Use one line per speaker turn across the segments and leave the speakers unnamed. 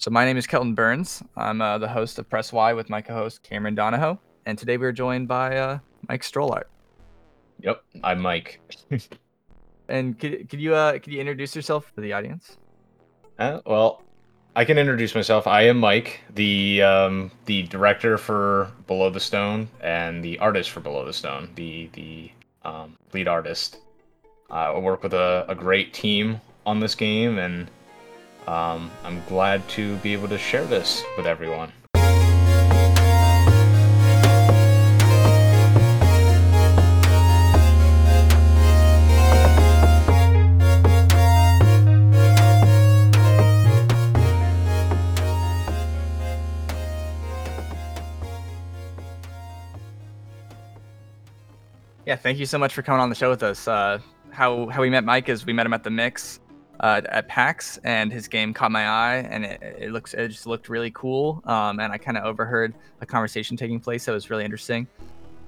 So my name is Kelton Burns. I'm uh, the host of Press Why with my co-host Kameron Donahoe, and today we're joined by uh, Mike Strollart.
Yep, I'm Mike.
and could, could you uh, could you introduce yourself to the audience?
Uh, well, I can introduce myself. I am Mike, the um, the director for Below the Stone and the artist for Below the Stone, the the um, lead artist. Uh, I work with a, a great team on this game, and um, I'm glad to be able to share this with everyone.
Yeah, thank you so much for coming on the show with us. Uh, how how we met Mike is we met him at the mix uh, at PAX, and his game caught my eye, and it, it looks it just looked really cool. Um, and I kind of overheard a conversation taking place that was really interesting.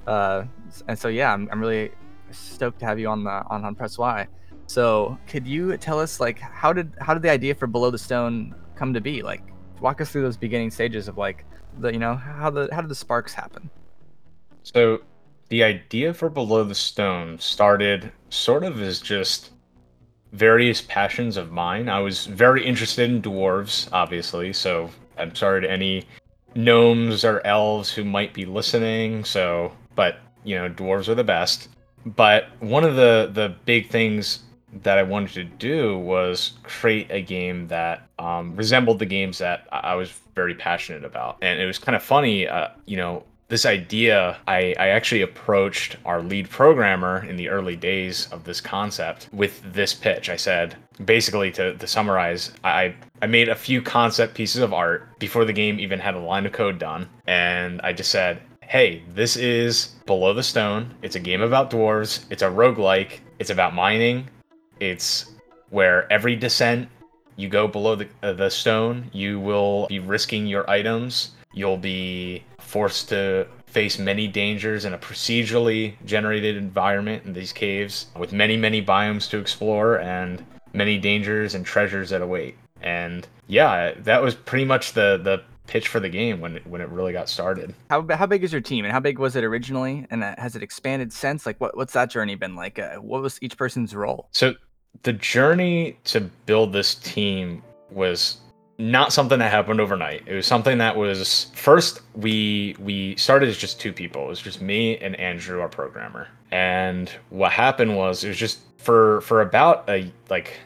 Uh, and so yeah, I'm, I'm really stoked to have you on the on on Press Why. So could you tell us like how did how did the idea for Below the Stone come to be? Like walk us through those beginning stages of like the you know how the how did the sparks happen?
So the idea for Below the Stone started sort of as just various passions of mine. I was very interested in dwarves, obviously, so I'm sorry to any gnomes or elves who might be listening. So, but you know, dwarves are the best. But one of the the big things that I wanted to do was create a game that um, resembled the games that I was very passionate about. And it was kind of funny, uh, you know, this idea, I, I actually approached our lead programmer in the early days of this concept with this pitch. I said, basically, to, to summarize, I, I made a few concept pieces of art before the game even had a line of code done. And I just said, hey, this is Below the Stone. It's a game about dwarves. It's a roguelike. It's about mining. It's where every descent you go below the, uh, the stone, you will be risking your items. You'll be forced to face many dangers in a procedurally generated environment in these caves with many, many biomes to explore and many dangers and treasures that await. And yeah, that was pretty much the, the pitch for the game when it, when it really got started.
How, how big is your team and how big was it originally? And has it expanded since? Like, what, what's that journey been like? Uh, what was each person's role?
So, the journey to build this team was not something that happened overnight. It was something that was first we we started as just two people. It was just me and Andrew, our programmer. And what happened was it was just for for about a like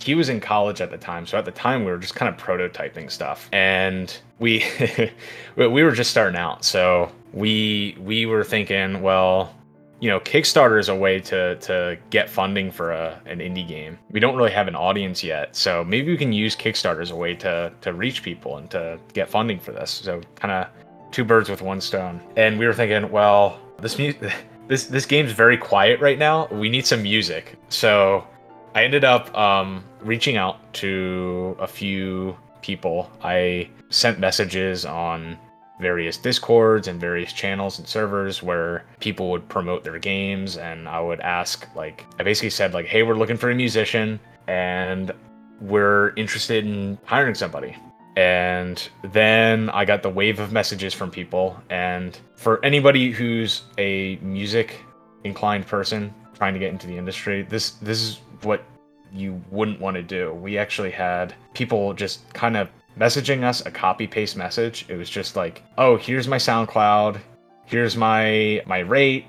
he was in college at the time. So at the time we were just kind of prototyping stuff. And we we were just starting out. So we we were thinking, well, you know, Kickstarter is a way to to get funding for a, an indie game. We don't really have an audience yet, so maybe we can use Kickstarter as a way to to reach people and to get funding for this. So kind of two birds with one stone. And we were thinking, well, this mu- this this game's very quiet right now. We need some music. So I ended up um, reaching out to a few people. I sent messages on various discords and various channels and servers where people would promote their games and I would ask like I basically said like hey we're looking for a musician and we're interested in hiring somebody and then I got the wave of messages from people and for anybody who's a music inclined person trying to get into the industry this this is what you wouldn't want to do. We actually had people just kind of messaging us a copy paste message. It was just like, "Oh, here's my SoundCloud. Here's my my rate.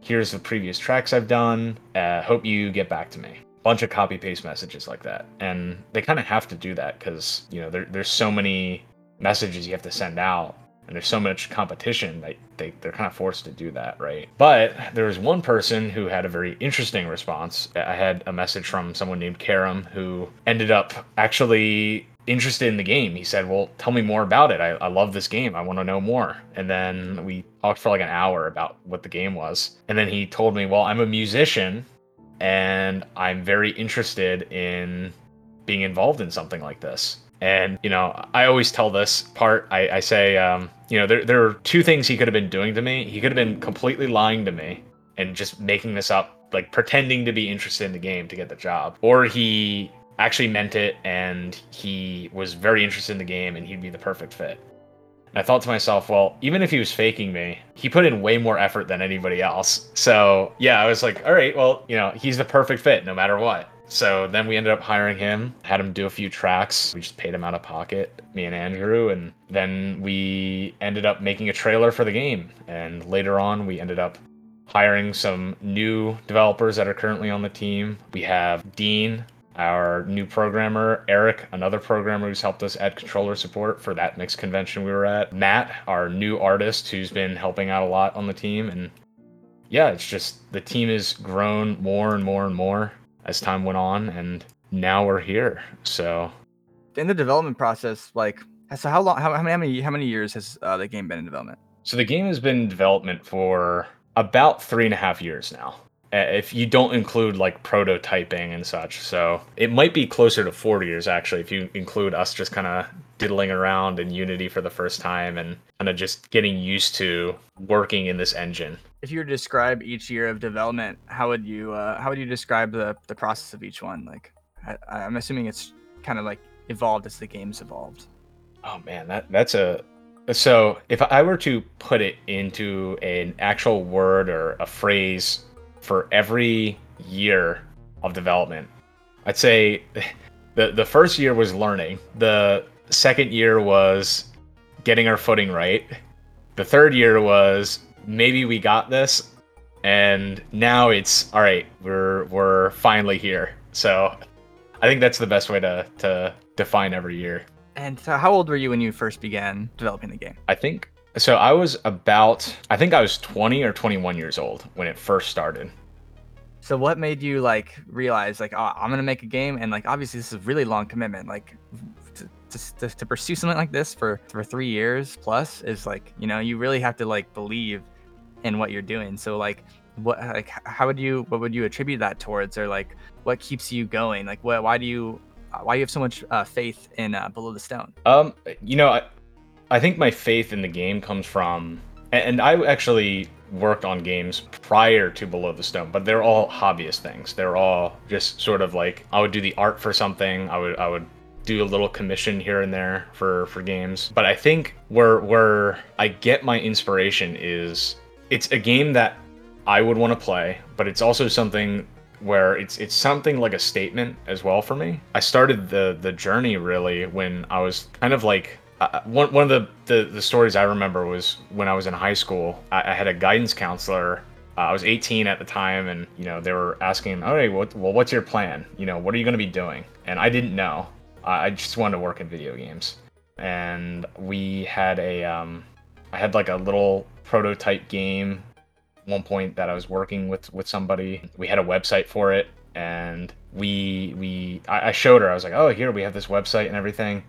Here's the previous tracks I've done. Uh, hope you get back to me." Bunch of copy paste messages like that, and they kind of have to do that because you know there, there's so many messages you have to send out and there's so much competition that they, they're kind of forced to do that right but there was one person who had a very interesting response i had a message from someone named karam who ended up actually interested in the game. He said, Well, tell me more about it. I, I love this game. I want to know more. And then we talked for like an hour about what the game was. And then he told me, Well, I'm a musician and I'm very interested in being involved in something like this. And, you know, I always tell this part, I, I say, um, you know, there, there are two things he could have been doing to me. He could have been completely lying to me and just making this up, like pretending to be interested in the game to get the job. Or he actually meant it and he was very interested in the game and he'd be the perfect fit. And I thought to myself, well, even if he was faking me, he put in way more effort than anybody else. So yeah, I was like, all right, well, you know, he's the perfect fit no matter what. So then we ended up hiring him, had him do a few tracks. We just paid him out of pocket, me and Andrew, and then we ended up making a trailer for the game. And later on, we ended up hiring some new developers that are currently on the team. We have Dean, our new programmer, Eric, another programmer who's helped us add controller support for that mixed convention we were at, Matt, our new artist who's been helping out a lot on the team. And yeah, it's just the team has grown more and more and more as time went on, and now we're here. So,
in the development process, like, so how long, how, how many, how many years has uh, the game been in development?
So the game has been in development for about three and a half years now. If you don't include like prototyping and such, so it might be closer to four years actually. If you include us just kind of diddling around in Unity for the first time and kind of just getting used to working in this engine
if you were to describe each year of development, how would you uh, how would you describe the the process of each one? Like, I, I'm assuming it's kind of like evolved as the games evolved.
Oh man, that that's a so if I were to put it into an actual word or a phrase for every year of development, I'd say the the first year was learning. The second year was getting our footing right. The third year was maybe we got this and now it's all right we're we're finally here so i think that's the best way to to define every year
and so how old were you when you first began developing the game
i think so i was about i think i was 20 or 21 years old when it first started
so what made you like realize like oh, i'm gonna make a game and like obviously this is a really long commitment like to, to, to pursue something like this for for three years plus is like you know you really have to like believe in what you're doing. So like what like how would you what would you attribute that towards or like what keeps you going? Like what why do you why do you have so much uh, faith in uh, Below the Stone?
Um you know I, think my faith in the game comes from and I actually worked on games prior to Below the Stone, but they're all hobbyist things. They're all just sort of like I would do the art for something. I would I would do a little commission here and there for for games. But I think where where I get my inspiration is it's a game that I would want to play, but it's also something where it's it's something like a statement as well for me. I started the the journey really when I was kind of like uh, one one of the, the, the stories I remember was when I was in high school. I, I had a guidance counselor. Uh, I was 18 at the time, and you know they were asking, "All right, what, well, what's your plan? You know, what are you going to be doing?" And I didn't know. I just wanted to work in video games, and we had a um, I had like a little prototype game one point that I was working with with somebody. We had a website for it, and we we I, I showed her. I was like, "Oh, here we have this website and everything,"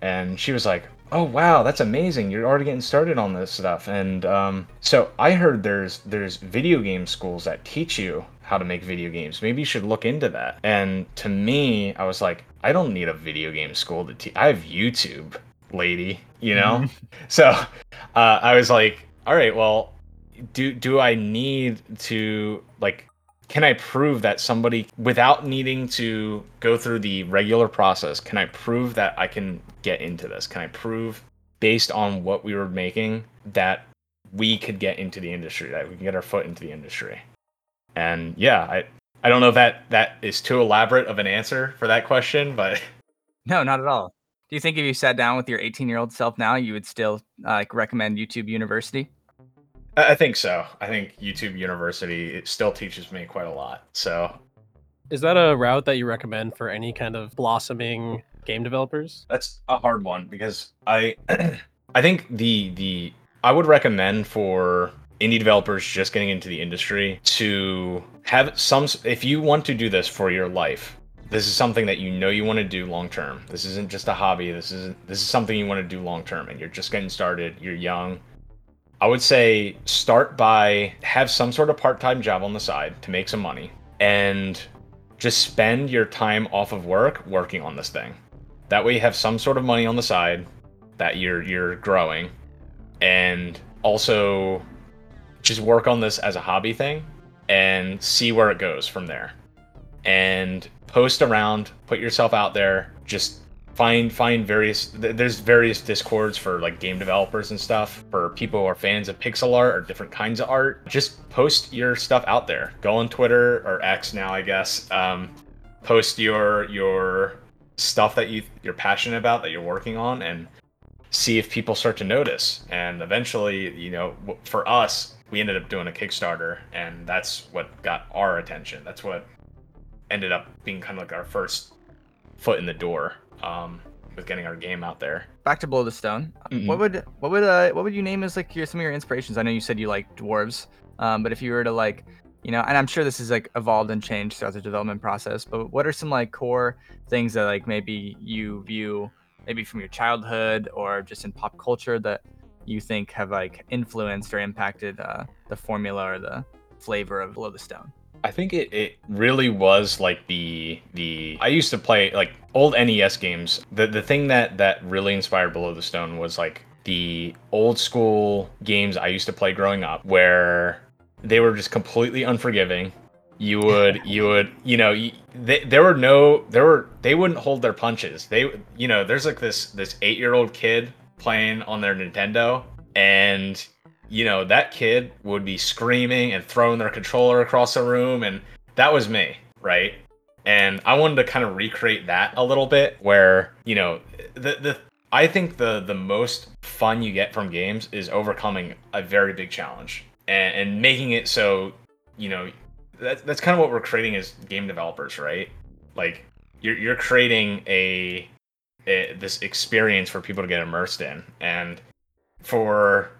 and she was like, "Oh wow, that's amazing! You're already getting started on this stuff." And um, so I heard there's there's video game schools that teach you how to make video games. Maybe you should look into that. And to me, I was like, I don't need a video game school to teach. I have YouTube, lady. You know. so uh, I was like, all right, well, do do I need to like can I prove that somebody without needing to go through the regular process, can I prove that I can get into this? Can I prove based on what we were making that we could get into the industry, that we can get our foot into the industry? And yeah, I I don't know if that that is too elaborate of an answer for that question, but
no, not at all. Do you think if you sat down with your 18 year old self now, you would still uh, like recommend YouTube University?
I think so. I think YouTube University it still teaches me quite a lot. So,
is that a route that you recommend for any kind of blossoming game developers?
That's a hard one because I I think the the I would recommend for indie developers just getting into the industry to have some if you want to do this for your life this is something that you know you want to do long term this isn't just a hobby this is this is something you want to do long term and you're just getting started you're young I would say start by have some sort of part-time job on the side to make some money and just spend your time off of work working on this thing. That way you have some sort of money on the side that you're you're growing. And also just work on this as a hobby thing and see where it goes from there. And post around, put yourself out there, just find find various there's various discords for like game developers and stuff for people who are fans of pixel art or different kinds of art. Just post your stuff out there. Go on twitter or x now i guess. Um, post your your stuff that you you're passionate about that you're working on and see if people start to notice and eventually you know for us we ended up doing a kickstarter and that's what got our attention that's what ended up being kind of like our first foot in the door um, with getting our game out there.
Back to Below the Stone. Mm-hmm. What would what would uh what would you name as like your some of your inspirations? I know you said you like dwarves, um, but if you were to like, you know, and I'm sure this is like evolved and changed throughout the development process. But what are some like core things that like maybe you view maybe from your childhood or just in pop culture that you think have like influenced or impacted uh, the formula or the flavor of Below the Stone?
I think it, it really was like the the I used to play like old NES games. The the thing that that really inspired Below the Stone was like the old school games I used to play growing up where they were just completely unforgiving. You would you would you know they, there were no there were they wouldn't hold their punches. They you know there's like this this 8-year-old kid playing on their Nintendo and you know, that kid would be screaming and throwing their controller across the room. And that was me, right? And I wanted to kind of recreate that a little bit where, you know, the, the, I think the, the most fun you get from games is overcoming a very big challenge and, and making it so, you know, that, that's kind of what we're creating as game developers, right? Like you're, you're creating a, a this experience for people to get immersed in. And for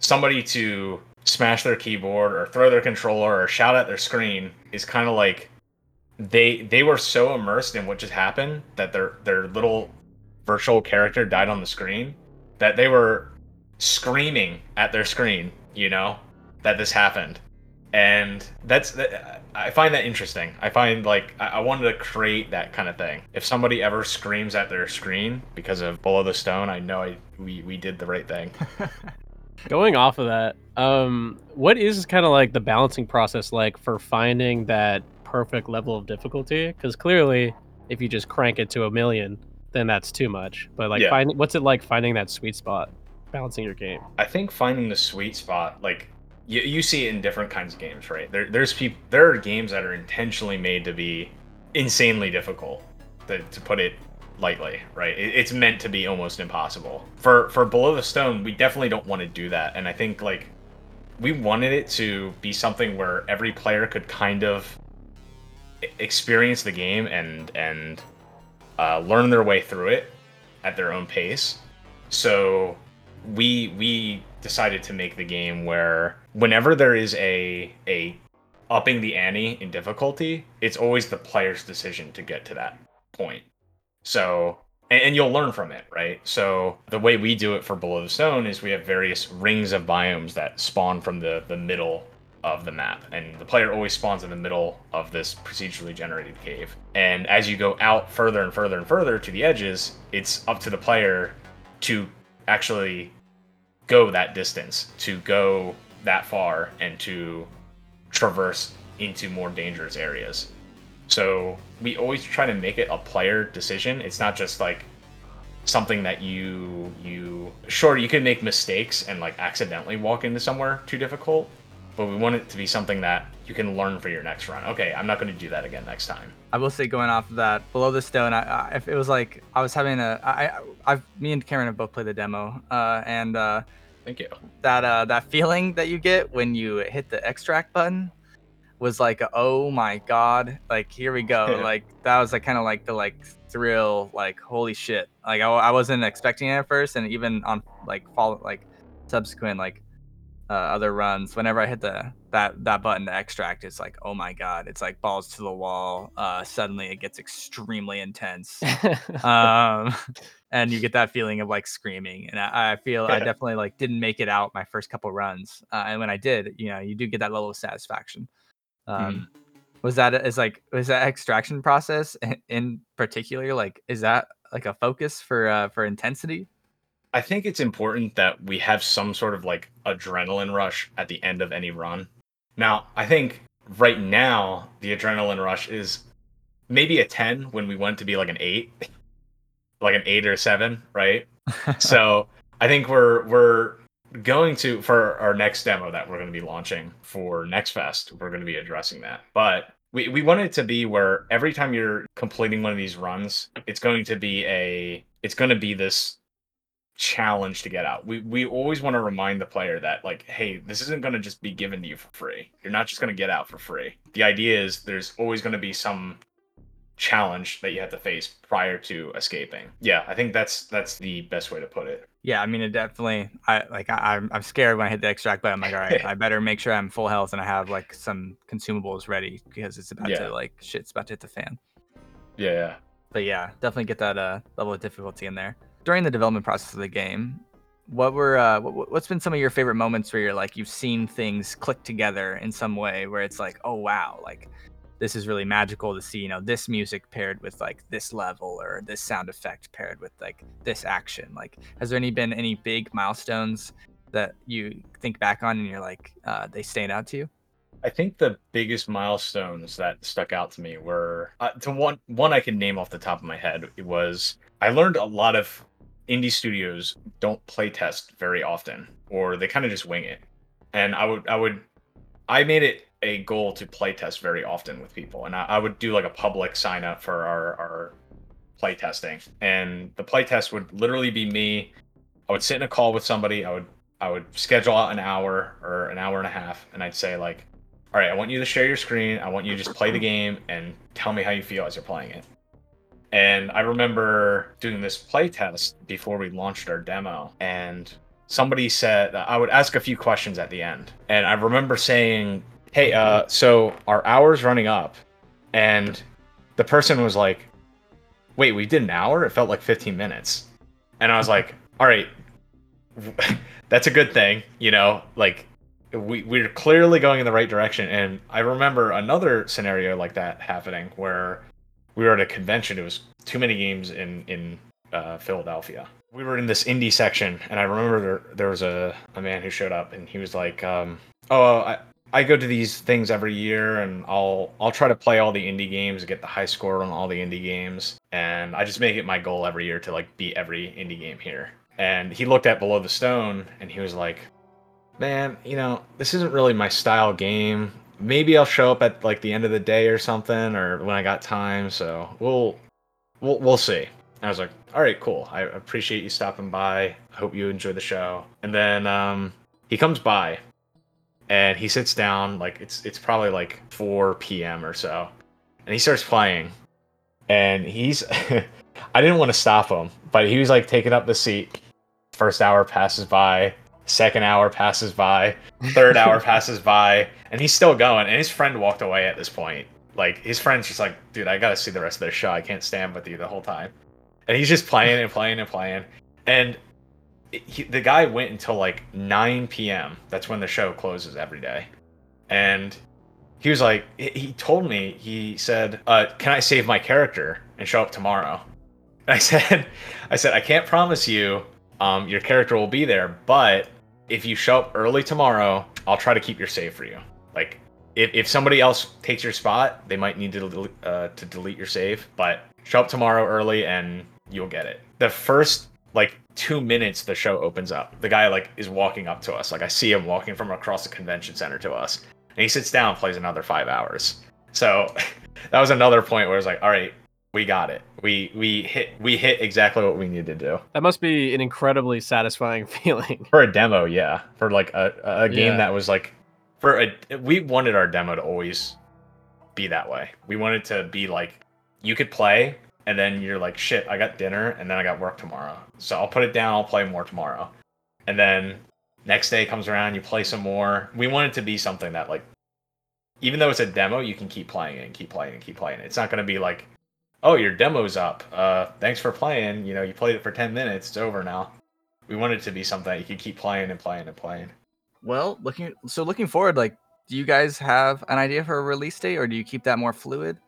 somebody to smash their keyboard or throw their controller or shout at their screen is kind of like they they were so immersed in what just happened that their their little virtual character died on the screen that they were screaming at their screen you know that this happened and that's i find that interesting i find like i wanted to create that kind of thing if somebody ever screams at their screen because of below the stone i know I, we, we did the right thing
Going off of that, um, what is kind of like the balancing process like for finding that perfect level of difficulty? Because clearly, if you just crank it to a million, then that's too much. But like, yeah. finding what's it like finding that sweet spot, balancing your game?
I think finding the sweet spot, like you, you see it in different kinds of games, right? There, there's people, there are games that are intentionally made to be insanely difficult, to, to put it lightly, right? it's meant to be almost impossible. For for Below the Stone, we definitely don't want to do that, and I think like we wanted it to be something where every player could kind of experience the game and and uh, learn their way through it at their own pace. So we we decided to make the game where whenever there is a a upping the ante in difficulty, it's always the player's decision to get to that point. So, and, and, you'll learn from it, right? So, the way we do it for Below the Stone is we have various rings of biomes that spawn from the, the middle of the map. And the player always spawns in the middle of this procedurally generated cave. And as you go out further and further and further to the edges, it's up to the player to actually go that distance, to go that far, and to traverse into more dangerous areas. So we always try to make it a player decision. It's not just like something that you you sure you can make mistakes and like accidentally walk into somewhere too difficult, but we want it to be something that you can learn for your next run. Okay, I'm not going to do that again next time.
I will say, going off of that, below the stone, I, I, if it was like I was having a, I, I, me and Kameron have both played the demo, uh, and uh,
thank you.
That uh, that feeling that you get when you hit the extract button was like, oh my god, like here we go. like that was like kind of like the like thrill, like holy shit. Like I, I wasn't expecting it at first, and even on like follow like subsequent like uh, other runs, whenever I hit the that that button to extract, it's like oh my god, it's like balls to the wall. Uh, suddenly it gets extremely intense, um, and you get that feeling of like screaming. And I, I feel I definitely like didn't make it out my first couple runs, uh, and when I did, you know, you do get that level of satisfaction. Um, mm. Was that is like was that extraction process in particular like is that like a focus for uh, for intensity?
I think it's important that we have some sort of like adrenaline rush at the end of any run. Now, I think right now the adrenaline rush is maybe a 10 when we went to be like an 8 like an 8 or 7 right? So i think we're we're going to for our next demo that we're going to be launching for next fest we're going to be addressing that. But we, we want it to be where every time you're completing one of these runs it's going to be a it's going to be this challenge to get out we we always want to remind the player that like hey this isn't going to just be given to you for free you're not just going to get out for free the idea is there's always going to be some challenge that you have to face prior to escaping. Yeah, I think that's that's the best way to put it.
Yeah, I mean, it definitely. I like. I, I'm I'm scared when I hit the extract button. I'm like, all right, I better make sure I'm full health and I have like some consumables ready because it's about
Yeah.
to like shit's about to hit the fan.
Yeah, yeah.
But yeah, definitely get that uh level of difficulty in there during the development process of the game. What were uh what, what's been some of your favorite moments where you're like you've seen things click together in some way where it's like oh wow like this is really magical to see you know this music paired with like this level or this sound effect paired with like this action like has there any been any big milestones that you think back on and you're like uh they stand out to you
I think the biggest milestones that stuck out to me were uh, to one one I can name off the top of my head. It was I learned a lot of indie studios don't play test very often, or they kind of just wing it. And I would I would I made it a goal to play test very often with people, and I, I would do like a public sign up for our our play testing, and the play test would literally be me. I would sit in a call with somebody. I would I would schedule out an hour or an hour and a half, and I'd say like, all right, I want you to share your screen. I want you to just play the game and tell me how you feel as you're playing it. And I remember doing this play test before we launched our demo, and somebody said I would ask a few questions at the end. And I remember saying, "Hey, uh, so our hour's running up," and the person was like, "Wait, we did an hour? It felt like 15 minutes." And I was like, "All right, that's a good thing, you know, like." we we're clearly going in the right direction and i remember another scenario like that happening where we were at a convention. It was too many games in in uh, philadelphia. We were in this indie section and i remember there, there was a, a man who showed up and he was like um, oh I, I go to these things every year and i'll i'll try to play all the indie games and get the high score on all the indie games and i just make it my goal every year to like beat every indie game here. And he looked at below the stone and he was like man, you know, this isn't really my style game. Maybe I'll show up at like the end of the day or something, or when I got time. So we'll we'll we'll see. I was like, all right, cool. I appreciate you stopping by. I hope you enjoy the show. And then um, he comes by, and he sits down. Like it's it's probably like 4 p.m. or so, and he starts playing. And he's I didn't want to stop him, but he was like taking up the seat. First hour passes by, second hour passes by, third hour passes by, and he's still going. And his friend walked away at this point. Like his friend's just like, dude, I gotta see the rest of their show. I can't stand with you the whole time. And he's just playing and playing and playing. And he, the guy went until like 9 p.m. That's when the show closes every day. And he was like, he- he told me, he said, uh, "Can I save my character and show up tomorrow?" And I said, "I said I can't promise you um, your character will be there, but if you show up early tomorrow, I'll try to keep your save for you. Like, if, if somebody else takes your spot, they might need to uh, to delete your save, but show up tomorrow early and you'll get it. The first like two minutes, the show opens up. The guy like is walking up to us. Like I see him walking from across the convention center to us, and he sits down, plays another five hours. So that was another point where it's like, all right, we got it. We we hit we hit exactly what we needed to do.
That must be an incredibly satisfying feeling.
for a demo yeah for like a, a a game
Yeah.
that was like for a we wanted our demo to always be that way we wanted to be like you could play and then you're like shit i got dinner and then i got work tomorrow so i'll put it down i'll play more tomorrow and then next day comes around you play some more we want it to be something that like even though it's a demo you can keep playing it and keep playing and keep playing it it's not going to be like oh your demo's up uh thanks for playing you know you played it for 10 minutes it's over now we want it to be something that you could keep playing and playing and playing.
Well, looking so looking forward, like, do you guys have an idea for a release date, or do you keep that more fluid?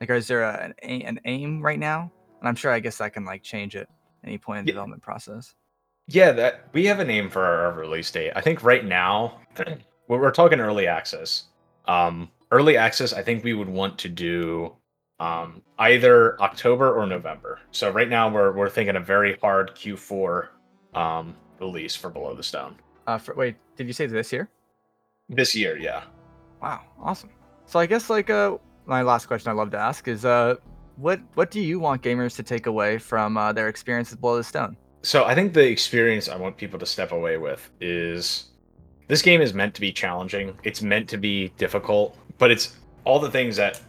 Like, is there a, an, an aim right now? And I'm sure, I guess, that can like change at any point in the
Yeah.
development process.
Yeah, that we have a name for our release date. I think right now we're, we're talking early access. Um, early access, I think we would want to do um, either October or November. So right now we're we're thinking a very hard Q4 um, release for Below the Stone
Uh, for, wait, did you say this year?
this year. Yeah.
Wow, awesome. So I guess like uh, my last question I'd love to ask is uh, what what do you want gamers to take away from uh, their experience with Below the Stone?
So I think the experience I want people to step away with is this game is meant to be challenging. It's meant to be difficult, but it's all the things that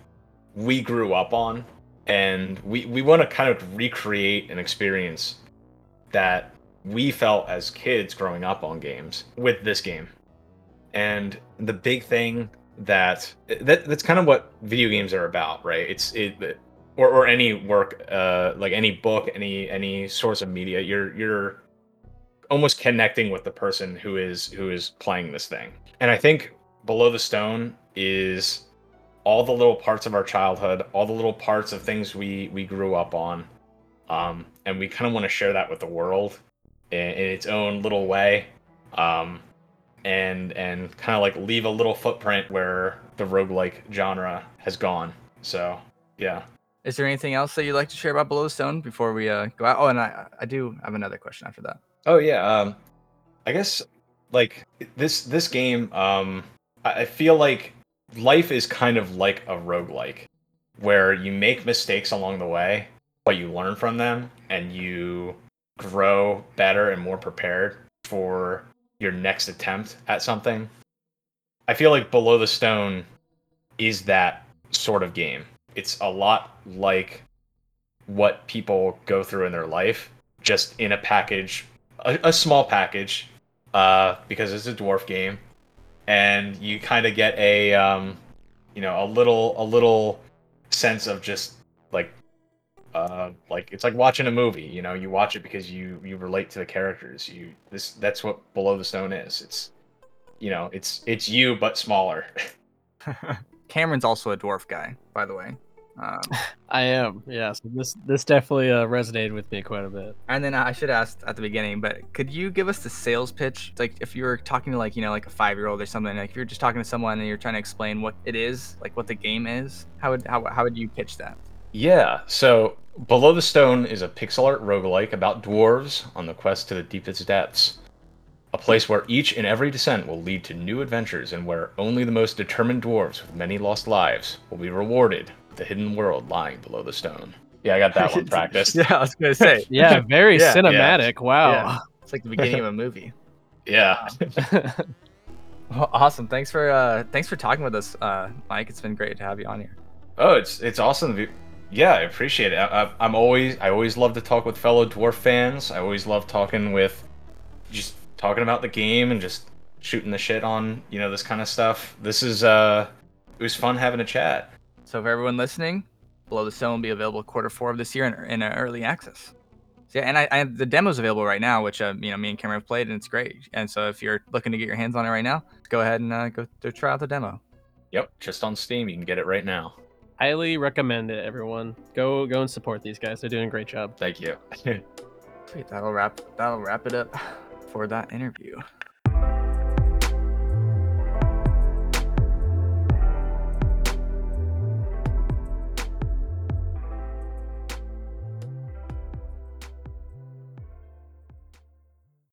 we grew up on and we we want to kind of recreate an experience that we felt as kids growing up on games with this game. And the big thing that, that that's kind of what video games are about, right? It's it or, or any work uh like any book any any source of media you're you're almost connecting with the person who is who is playing this thing and i think below the stone is all the little parts of our childhood all the little parts of things we we grew up on um and we kind of want to share that with the world in, in its own little way um and and kind of like leave a little footprint where the roguelike genre has gone so yeah
Is there anything else that you'd like to share about Below the Stone before we uh, go out? Oh, and I I do have another question after that.
Oh yeah, um, I guess like this this game, um, I I feel like life is kind of like a roguelike, where you make mistakes along the way, but you learn from them and you grow better and more prepared for your next attempt at something. I feel like Below the Stone is that sort of game. It's a lot like what people go through in their life, just in a package a, a small package uh, because it's a dwarf game, and you kind of get a um, you know a little a little sense of just like uh, like it's like watching a movie. You know, you watch it because you you relate to the characters. You this that's what Below the Stone is. It's you know it's it's you but smaller.
Kameron's also a dwarf guy, by the way. Um,
I am. Yeah. So this this definitely uh, resonated with me quite a bit.
and then I should ask at the beginning, but could you give us the sales pitch? Like if you were talking to like you know like a five year old or something, like if you're just talking to someone and you're trying to explain what it is, like what the game is, how would how, how would you pitch that?
Yeah, so Below the Stone is a pixel art roguelike about dwarves on the quest to the deepest depths. A place where each and every descent will lead to new adventures and where only the most determined dwarves with many lost lives will be rewarded with the hidden world lying below the stone. Yeah, I got that one practiced.
yeah, I was gonna say.
Yeah. Very
Yeah, yeah.
cinematic. Wow.
Yeah. It's like the beginning of a movie.
Yeah.
Well, awesome. Thanks for uh thanks for talking with us, uh, Mike. It's been great to have you on here.
Oh, it's it's awesome. Yeah, I appreciate it. I, I, I'm always I always love to talk with fellow dwarf fans. I always love talking with just talking about the game and just shooting the shit on you know this kind of stuff. This is uh, it was fun having a chat.
So for everyone listening, Below the Stone will be available quarter four of this year in, in uh, early access. So yeah, and I, I the demo's available right now, which uh, you know me and Kameron have played, and it's great. And so if you're looking to get your hands on it right now, go ahead and uh, go, go try out the demo.
Yep, just on Steam, you can get it right now.
Highly recommend it, everyone. Go go and support these guys. They're doing a great job.
Thank you.
Sweet, that'll wrap that'll wrap it up for that interview.